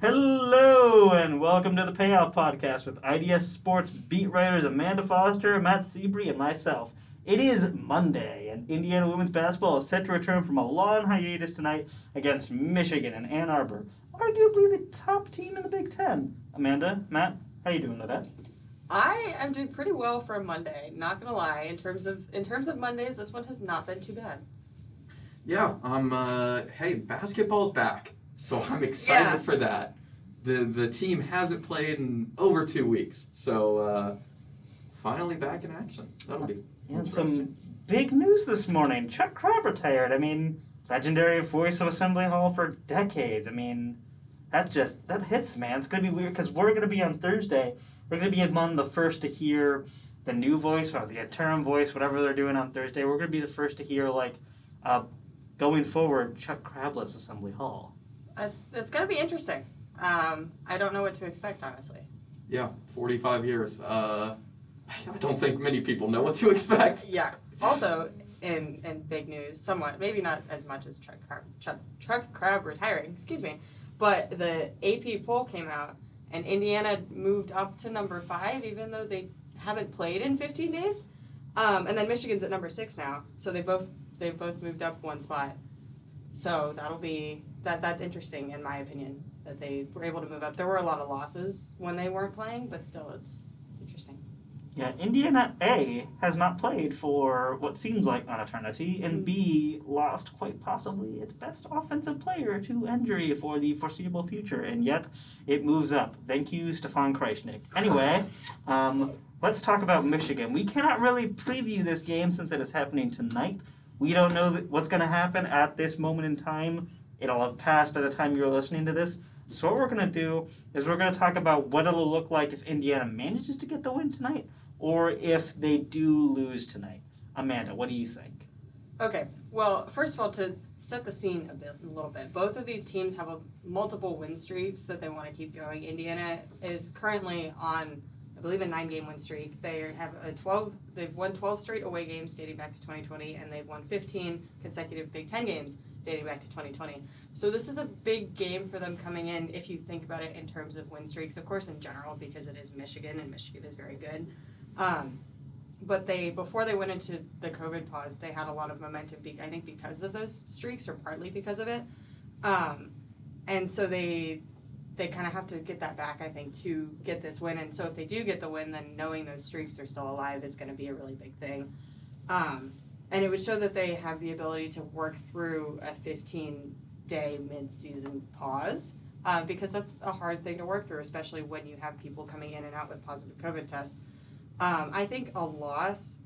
Hello and welcome to the Payout Podcast with IDS Sports beat writers Amanda Foster, Matt Seabury, and myself. It is Monday, and Indiana women's basketball is set to return from a long hiatus tonight against Michigan and Ann Arbor, arguably the top team in the Big Ten. Amanda, Matt, how you doing today? I am doing pretty well for a Monday. Not gonna lie, in terms of in terms of Mondays, this one has not been too bad. Yeah, um, uh, hey, basketball's back, so I'm excited Yeah. for that. The the team hasn't played in over two weeks, so uh, finally back in action. That'll be And some big news this morning. Chuck Crabb retired. I mean, legendary voice of Assembly Hall for decades. I mean, that just that hits, man. It's gonna be weird because we're gonna be on Thursday. We're gonna be among the first to hear the new voice or the interim voice, whatever they're doing on Thursday. We're gonna be the first to hear like, uh, going forward, Chuck Crabless Assembly Hall. That's that's gonna be interesting. Um, I don't know what to expect, honestly. Yeah, 45 years. Uh, I don't think many people know what to expect. Yeah. Also, in in big news, somewhat maybe not as much as Truck Crabb, Chuck, Crabb retiring. Excuse me, but the AP poll came out, and Indiana moved up to number five, even though they haven't played in 15 days. Um, and then Michigan's at number six now, so they both they've both moved up one spot. So that'll be that that's interesting in my opinion that they were able to move up. There were a lot of losses when they weren't playing, but still, it's it's interesting. Yeah, Indiana A has not played for what seems like an eternity, and B lost quite possibly its best offensive player to injury for the foreseeable future, and yet it moves up. Thank you, Stefan Kreisnick. Anyway, um, let's talk about Michigan. We cannot really preview this game since it is happening tonight. We don't know what's going to happen at this moment in time. It'll have passed by the time you're listening to this. So what we're going to do is we're going to talk about what it'll look like if Indiana manages to get the win tonight or if they do lose tonight. Amanda, what do you think? Okay. Well, first of all, to set the scene a bit, a little bit, both of these teams have a, multiple win streaks that they want to keep going. Indiana is currently on, I believe, a nine-game win streak. They have a twelve. They've won twelve straight away games dating back to 2020, and they've won 15 consecutive Big Ten games dating back to 2020. So this is a big game for them coming in. If you think about it in terms of win streaks, of course, in general, because it is Michigan and Michigan is very good. Um, but they before they went into the COVID pause, they had a lot of momentum. Be- I think because of those streaks, or partly because of it, um, and so they they kind of have to get that back. I think to get this win, and so if they do get the win, then knowing those streaks are still alive is going to be a really big thing, um, and it would show that they have the ability to work through a 15 day mid season pause. Uh, because that's a hard thing to work through, especially when you have people coming in and out with positive COVID tests. Um, I think a loss,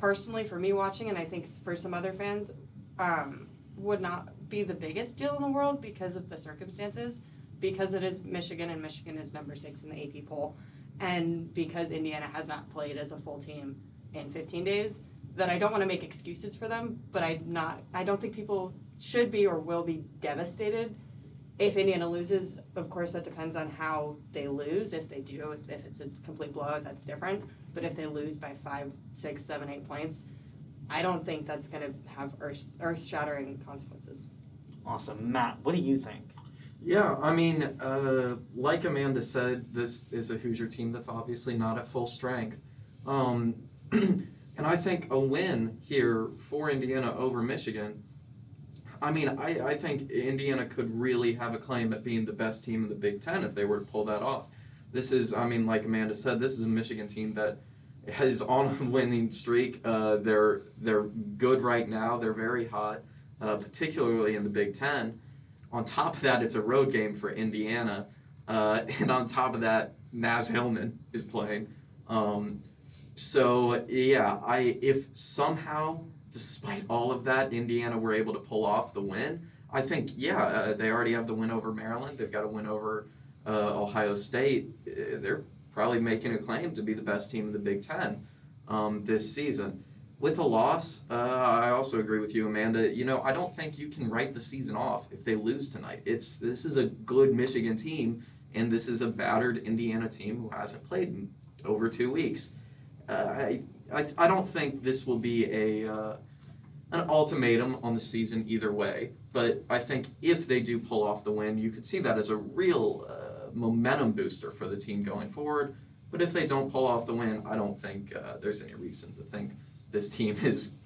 personally, for me watching, and I think for some other fans, um, would not be the biggest deal in the world because of the circumstances, because it is Michigan and Michigan is number six in the AP poll, and because Indiana has not played as a full team in 15 days. That I don't want to make excuses for them, but I not I don't think people should be or will be devastated if Indiana loses. Of course, that depends on how they lose. If they do, if, if it's a complete blowout, that's different. But if they lose by five, six, seven, eight points, I don't think that's going to have earth earth shattering consequences. Awesome. Matt, what do you think? Yeah, I mean, uh, like Amanda said, this is a Hoosier team that's obviously not at full strength. Um, and I think a win here for Indiana over Michigan, I mean, I, I think Indiana could really have a claim at being the best team in the Big Ten if they were to pull that off. This is, I mean, like Amanda said, this is a Michigan team that is on a winning streak. Uh, they're they're good right now. They're very hot, uh, particularly in the Big Ten. On top of that, it's a road game for Indiana, uh, and on top of that, Naz Hillmon is playing. Um, so yeah, I if somehow, despite all of that, Indiana were able to pull off the win, I think yeah, uh, they already have the win over Maryland. They've got a win over uh, Ohio State. Uh, They're probably making a claim to be the best team in the Big Ten um, this season. With a loss, uh, I also agree with you, Amanda. You know, I don't think you can write the season off if they lose tonight. It's this is a good Michigan team, and this is a battered Indiana team who hasn't played in over two weeks. Uh, I, I I don't think this will be a uh, an ultimatum on the season either way. but I think if they do pull off the win, you could see that as a real uh, momentum booster for the team going forward. But if they don't pull off the win, I don't think uh, there's any reason to think this team is.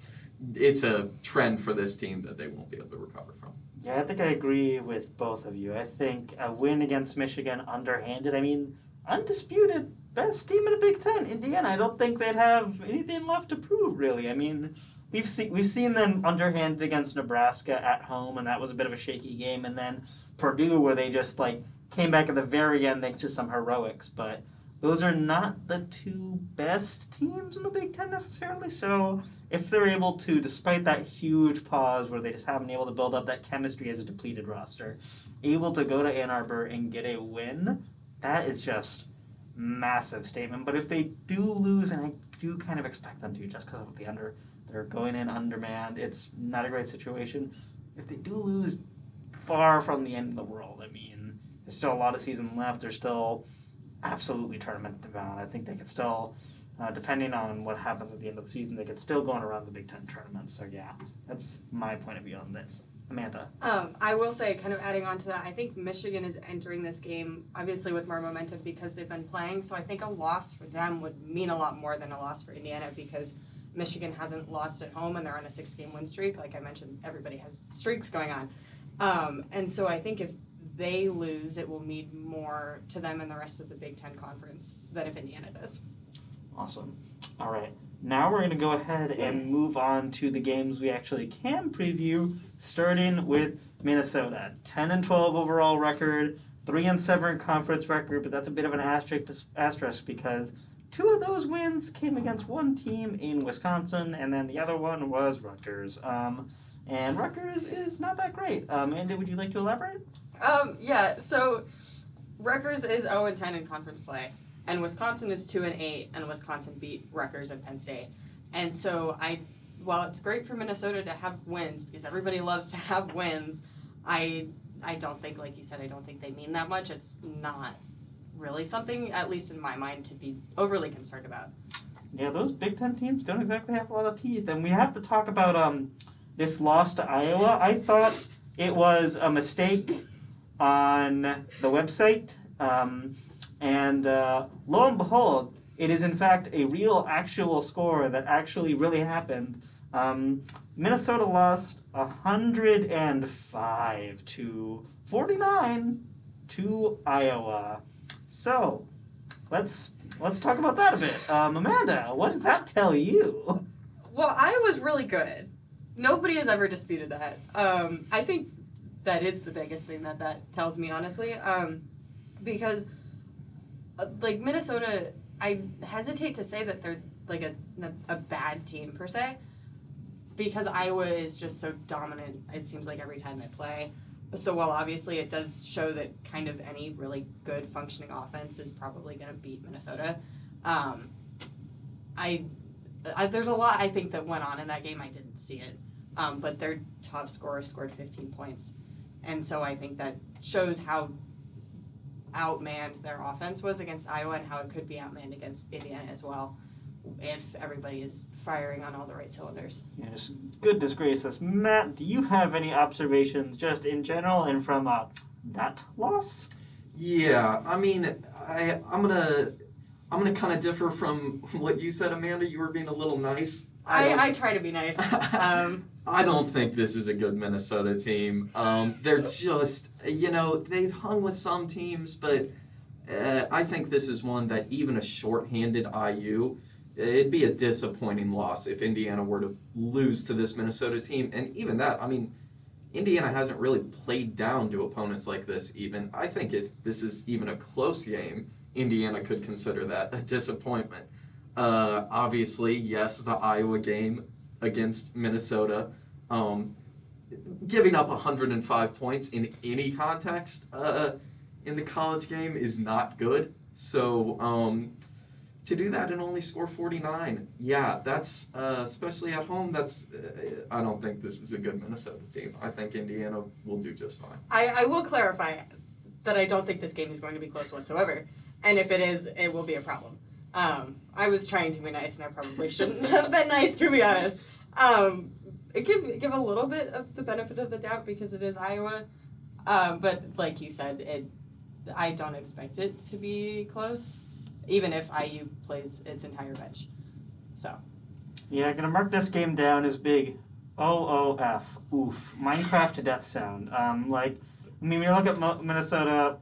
It's a trend for this team that they won't be able to recover from. Yeah, I think I agree with both of you. I think a win against Michigan underhanded. I mean, undisputed best team in the Big Ten, Indiana. I don't think they'd have anything left to prove, really. I mean, we've seen we've seen them underhanded against Nebraska at home, and that was a bit of a shaky game. And then Purdue, where they just like came back at the very end thanks to some heroics. But those are not the two best teams in the Big Ten necessarily. So if they're able to, despite that huge pause where they just haven't been able to build up that chemistry as a depleted roster, able to go to Ann Arbor and get a win, that is just massive statement. But if they do lose, and I do kind of expect them to, just because of the under, they're going in undermanned. It's not a great situation. If they do lose, far from the end of the world. I mean, there's still a lot of season left. They're still absolutely tournament bound. I think they could still, uh, depending on what happens at the end of the season, they could still go on around the Big Ten tournament. So yeah, that's my point of view on this. Amanda. Um, I will say, kind of adding on to that, I think Michigan is entering this game obviously with more momentum because they've been playing. So I think a loss for them would mean a lot more than a loss for Indiana because Michigan hasn't lost at home and they're on a six-game win streak. Like I mentioned, everybody has streaks going on, um, and so I think if they lose, it will mean more to them and the rest of the Big Ten conference than if Indiana does. Awesome. All right. Now we're going to go ahead and move on to the games we actually can preview, starting with Minnesota. 10 and 12 overall record, 3 and 7 conference record, but that's a bit of an asterisk, asterisk because two of those wins came against one team in Wisconsin, and then the other one was Rutgers. Um, and Rutgers is not that great. Um, Andy, would you like to elaborate? Um, yeah, so Rutgers is 0 and 10 in conference play, and Wisconsin is 2 and 8, and Wisconsin beat Rutgers and Penn State. And so I, while it's great for Minnesota to have wins because everybody loves to have wins, I I don't think, like you said, I don't think they mean that much. It's not really something, at least in my mind, to be overly concerned about. Yeah, those Big Ten teams don't exactly have a lot of teeth, and we have to talk about um this loss to Iowa. I thought it was a mistake on the website, um, and uh, lo and behold, it is in fact a real, actual score that actually really happened. Um, Minnesota lost hundred and five to forty nine to Iowa. So, let's let's talk about that a bit. Um, Amanda, what does that tell you? Well, Iowa's really good. Nobody has ever disputed that. Um, I think that is the biggest thing that that tells me, honestly, um, because like Minnesota, I hesitate to say that they're like a a bad team per se, because Iowa is just so dominant. It seems like every time they play. So while obviously it does show that kind of any really good functioning offense is probably going to beat Minnesota, um, I, I there's a lot I think that went on in that game. I didn't see it, um, but their top scorer scored 15 points, and so I think that shows how outmanned their offense was against Iowa and how it could be outmanned against Indiana as well if everybody is firing on all the right cylinders. Yeah, just good disgraces. Matt, do you have any observations just in general and from uh, that loss? Yeah, I mean, I I'm gonna I'm gonna kind of differ from what you said, Amanda. You were being a little nice. I, don't- I, try to be nice. Um, I don't think this is a good Minnesota team. Um, they're just, you know, they've hung with some teams, but uh, I think this is one that even a shorthanded IU, it'd be a disappointing loss if Indiana were to lose to this Minnesota team. And even that, I mean, Indiana hasn't really played down to opponents like this. Even I think if this is even a close game, Indiana could consider that a disappointment. Uh, obviously, yes, the Iowa game against Minnesota. Um, giving up 105 points in any context uh, in the college game is not good. So um, to do that and only score 49, yeah, that's uh, especially at home. That's uh, I don't think this is a good Minnesota team. I think Indiana will do just fine. I, I will clarify that I don't think this game is going to be close whatsoever. And if it is, it will be a problem. Um, I was trying to be nice, and I probably shouldn't have been nice, to be honest. Um, it give give a little bit of the benefit of the doubt because it is Iowa, um, but like you said, it I don't expect it to be close, even if IU plays its entire bench. So Yeah, gonna mark this game down as big. O O F. Oof. Minecraft death sound. Um, like, I mean, when you look at Minnesota,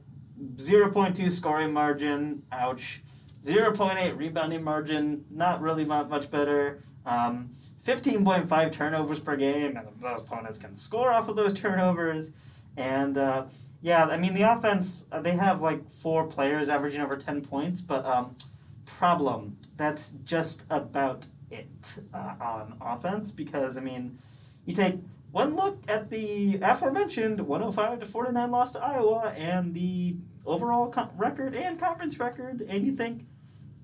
0.2 scoring margin. Ouch. 0.8 rebounding margin. Not really mu- much better. Um, 15.5 turnovers per game, and those opponents can score off of those turnovers. And uh, yeah, I mean, the offense, uh, they have like four players averaging over 10 points, but um, problem. That's just about it uh, on offense because I mean, you take one look at the aforementioned 105 to 49 loss to Iowa and the overall co- record and conference record, and you think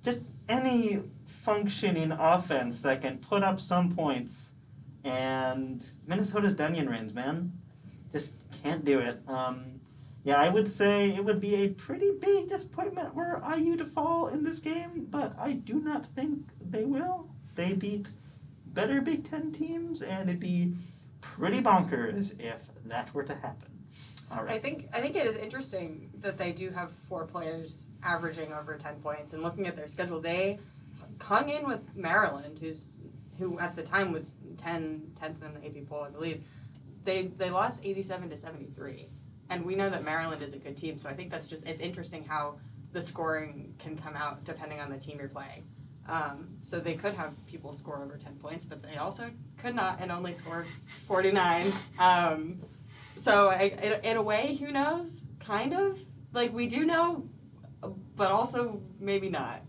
just any functioning offense that can put up some points, and Minnesota's Dunyan rings, man, just can't do it. Um, yeah, I would say it would be a pretty big disappointment were IU to fall in this game, but I do not think they will. They beat better Big Ten teams, and it'd be pretty bonkers if that were to happen. All I think I think it is interesting that they do have four players averaging over ten points, and looking at their schedule, they hung in with Maryland, who's who at the time was 10, 10th in the AP poll, I believe. They they lost eighty seven to seventy three, and we know that Maryland is a good team, so I think that's just it's interesting how the scoring can come out depending on the team you're playing. Um, so they could have people score over ten points, but they also could not and only scored forty nine. Um, so I, in, in a way, who knows? Kind of like we do know, but also maybe not.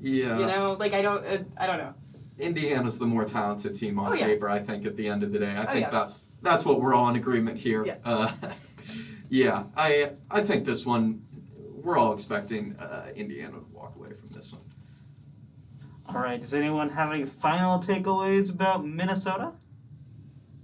Yeah. You know, like I don't, uh, I don't know. Indiana's the more talented team on Oh, yeah. paper, I think, at the end of the day. I Oh, think yeah. that's that's what we're all in agreement here. Yes. Uh, yeah, I I think this one we're all expecting uh, Indiana to walk away from this one. All right. Does anyone have any final takeaways about Minnesota?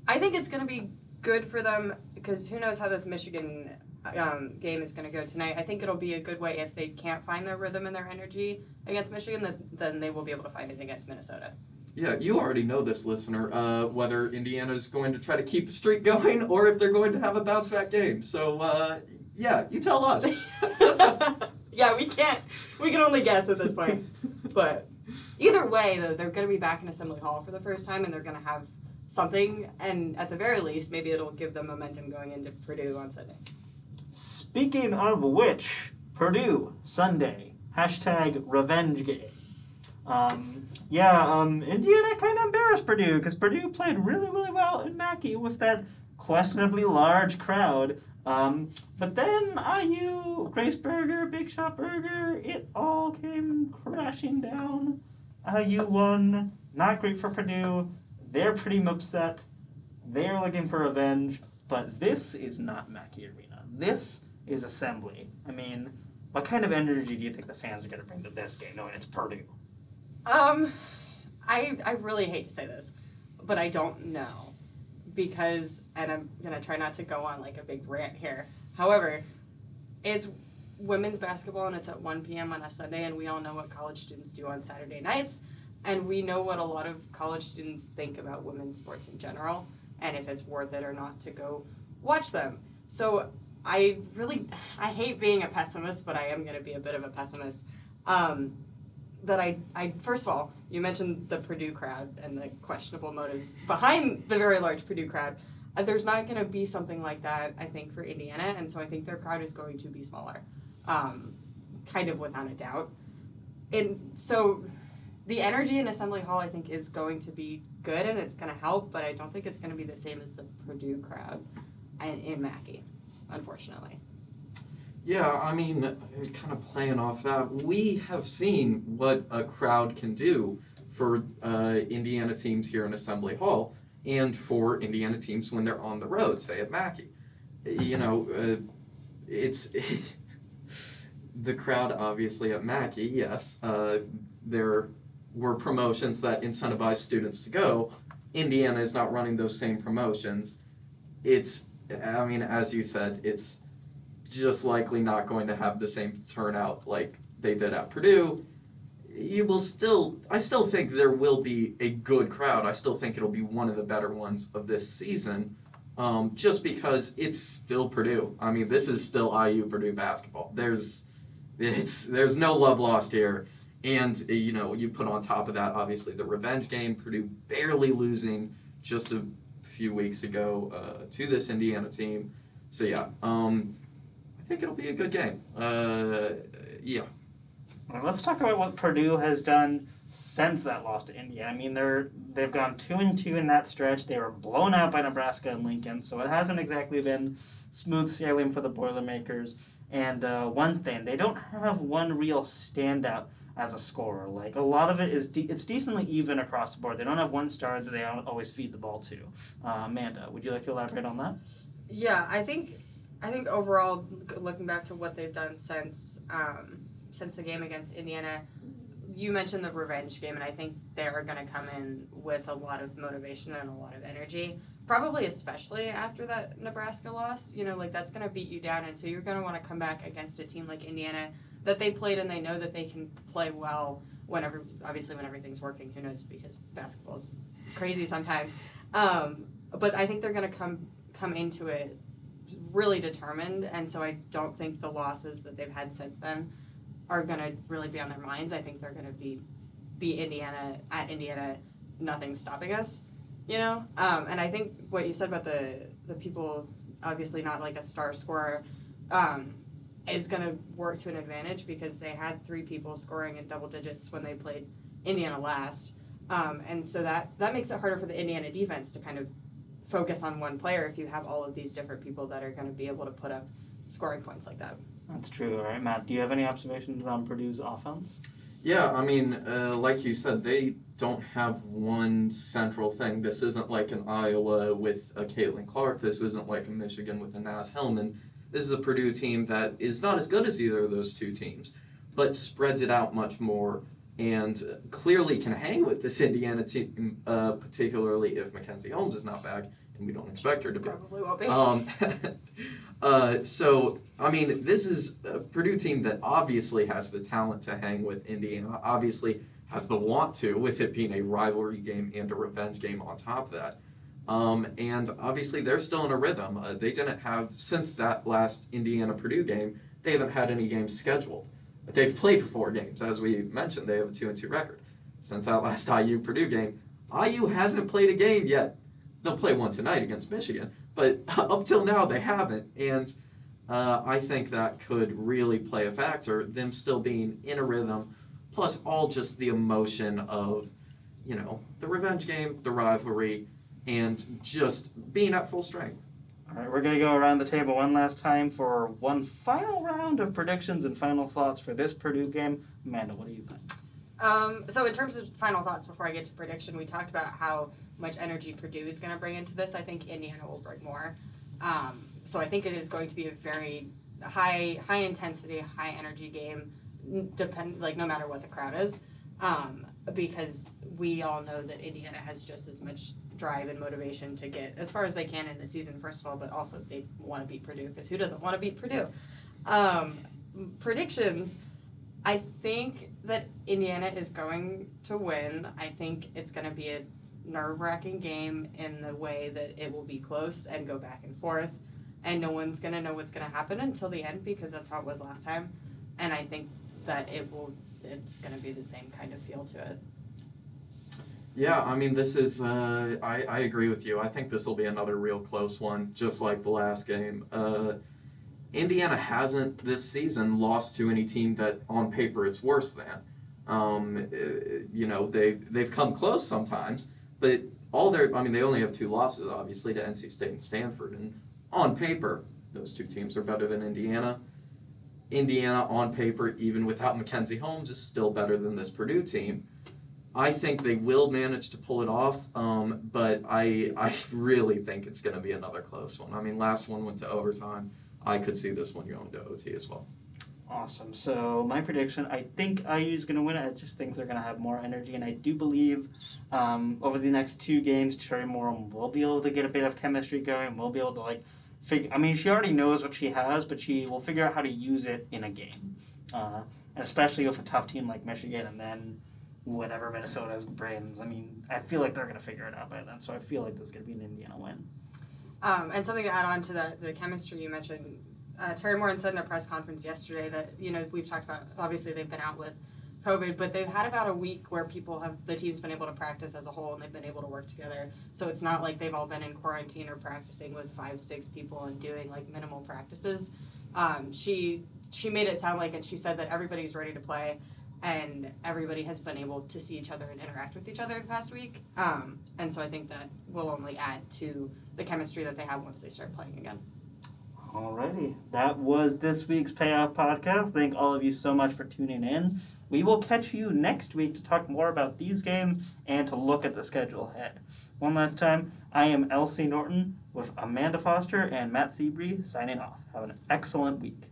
I think it's going to be good for them because who knows how this Michigan um, game is going to go tonight. I think it'll be a good way if they can't find their rhythm and their energy against Michigan, that, then they will be able to find it against Minnesota. Yeah, you already know this, listener, uh, whether Indiana's going to try to keep the streak going or if they're going to have a bounce back game. So, uh, yeah, you tell us. yeah, we can't. We can only guess at this point. But either way, though, they're going to be back in Assembly Hall for the first time, and they're going to have something. And at the very least, maybe it'll give them momentum going into Purdue on Sunday. Speaking of which, Purdue Sunday hashtag revenge game. Um, yeah, um, Indiana kind of embarrassed Purdue because Purdue played really, really well in Mackey with that questionably large crowd. Um, but then IU, Grace Berger, Big Shot Burger, it all came crashing down. IU won. Not great for Purdue. They're pretty upset. They're looking for revenge. But this is not Mackey Arena. This is Assembly. I mean, what kind of energy do you think the fans are going to bring to this game, knowing it's Purdue? Um, I I really hate to say this, but I don't know because, and I'm gonna try not to go on like a big rant here. However, it's women's basketball and it's at 1 p.m. on a Sunday, and we all know what college students do on Saturday nights, and we know what a lot of college students think about women's sports in general, and if it's worth it or not to go watch them. So I really I hate being a pessimist, but I am gonna be a bit of a pessimist. Um, that I, I first of all, you mentioned the Purdue crowd and the questionable motives behind the very large Purdue crowd. Uh, there's not going to be something like that, I think, for Indiana, and so I think their crowd is going to be smaller, um, kind of without a doubt. And so, the energy in Assembly Hall, I think, is going to be good and it's going to help, but I don't think it's going to be the same as the Purdue crowd in, in Mackey, unfortunately. Yeah, I mean, kind of playing off that, we have seen what a crowd can do for uh, Indiana teams here in Assembly Hall and for Indiana teams when they're on the road, say at Mackey. You know, uh, it's the crowd obviously at Mackey, yes. Uh, there were promotions that incentivized students to go. Indiana is not running those same promotions. It's, I mean, as you said, it's just likely not going to have the same turnout like they did at Purdue. you will still. I still think there will be a good crowd. I still think it'll be one of the better ones of this season. Um, just because it's still Purdue. I mean, this is still IU Purdue basketball. There's, it's there's no love lost here, and uh, you know you put on top of that obviously the revenge game. Purdue barely losing just a few weeks ago uh, to this Indiana team. So yeah, um, I think it'll be a good game. Uh, yeah. Let's talk about what Purdue has done since that loss to Indiana. I mean, they're they've gone two and two in that stretch. They were blown out by Nebraska and Lincoln, so it hasn't exactly been smooth sailing for the Boilermakers. And uh, one thing, they don't have one real standout as a scorer. Like a lot of it is, de- it's decently even across the board. They don't have one star that they always feed the ball to. Uh, Amanda, would you like to elaborate on that? Yeah, I think I think overall, looking back to what they've done since um, since the game against Indiana, you mentioned the revenge game, and I think they're going to come in with a lot of motivation and a lot of energy. Probably especially after that Nebraska loss, you know, like that's going to beat you down, and so you're going to want to come back against a team like Indiana that they played and they know that they can play well whenever, obviously when everything's working. Who knows? Because basketball's crazy sometimes. Um, but I think they're going to come come into it really determined, and so I don't think the losses that they've had since then are going to really be on their minds. I think they're going to be be Indiana at Indiana, nothing stopping us, you know. Um, and I think what you said about the the people, obviously not like a star scorer, um, is going to work to an advantage because they had three people scoring in double digits when they played Indiana last. Um, and so that, that makes it harder for the Indiana defense to kind of focus on one player if you have all of these different people that are going to be able to put up scoring points like that. That's true, all right, Matt. Do you have any observations on Purdue's offense? Yeah, I mean, uh, like you said, they don't have one central thing. This isn't like an Iowa with a Caitlin Clark. This isn't like a Michigan with a Naz Hillmon. This is a Purdue team that is not as good as either of those two teams, but spreads it out much more and clearly can hang with this Indiana team, uh, particularly if Mackenzie Holmes is not back, and we don't expect her to be. Probably won't be. Um, uh, so, I mean, this is a Purdue team that obviously has the talent to hang with Indiana, obviously has the want to, with it being a rivalry game and a revenge game on top of that. Um, and obviously, they're still in a rhythm. Uh, they didn't have, since that last Indiana Purdue game, they haven't had any games scheduled. But they've played four games, as we mentioned. They have a 2 and 2 record. Since that last IU Purdue game, IU hasn't played a game yet. They'll play one tonight against Michigan, but up till now they haven't. And uh, I think that could really play a factor, them still being in a rhythm, plus all just the emotion of, you know, the revenge game, the rivalry, and just being at full strength. All right, we're going to go around the table one last time for one final round of predictions and final thoughts for this Purdue game. Amanda, what do you think? Um, so in terms of final thoughts before I get to prediction, we talked about how much energy Purdue is going to bring into this. I think Indiana will bring more. Um, so I think it is going to be a very high high intensity, high energy game. Depend like no matter what the crowd is, um, because we all know that Indiana has just as much drive and motivation to get as far as they can in the season. First of all, but also they want to beat Purdue because who doesn't want to beat Purdue? Um, predictions. I think that Indiana is going to win. I think it's going to be a nerve wracking game in the way that it will be close and go back and forth. And no one's going to know what's going to happen until the end because that's how it was last time. And I think that it will, it's going to be the same kind of feel to it. Yeah, I mean, this is, uh, I, I agree with you. I think this will be another real close one, just like the last game. Uh, Indiana hasn't this season lost to any team that on paper it's worse than. Um, uh, you know, they've, they've come close sometimes, but all their, I mean, they only have two losses, obviously, to NC State and Stanford. And on paper, those two teams are better than Indiana. Indiana, on paper, even without Mackenzie Holmes, is still better than this Purdue team. I think they will manage to pull it off, um, but I I really think it's going to be another close one. I mean, last one went to overtime. I could see this one going to OT as well. Awesome. So my prediction, I think IU is going to win it. I just think they're going to have more energy, and I do believe um, over the next two games, Teri Moren will be able to get a bit of chemistry going. We'll be able to like figure. I mean, she already knows what she has, but she will figure out how to use it in a game. Uh, especially with a tough team like Michigan, and then whatever Minnesota's brings. I mean, I feel like they're gonna figure it out by then. So I feel like there's gonna be an Indiana win. Um, and something to add on to the, the chemistry you mentioned, uh, Teri Moren said in a press conference yesterday that, you know, we've talked about, obviously they've been out with COVID, but they've had about a week where people have, the team's been able to practice as a whole and they've been able to work together. So it's not like they've all been in quarantine or practicing with five, six people and doing like minimal practices. Um, she, she made it sound like, and she said that everybody's ready to play and everybody has been able to see each other and interact with each other the past week. Um, and so I think that will only add to the chemistry that they have once they start playing again. Alrighty, that was this week's Payoff Podcast. Thank all of you so much for tuning in. We will catch you next week to talk more about these games and to look at the schedule ahead. One last time, I am Elsie Norton with Amanda Foster and Matt Seabree signing off. Have an excellent week.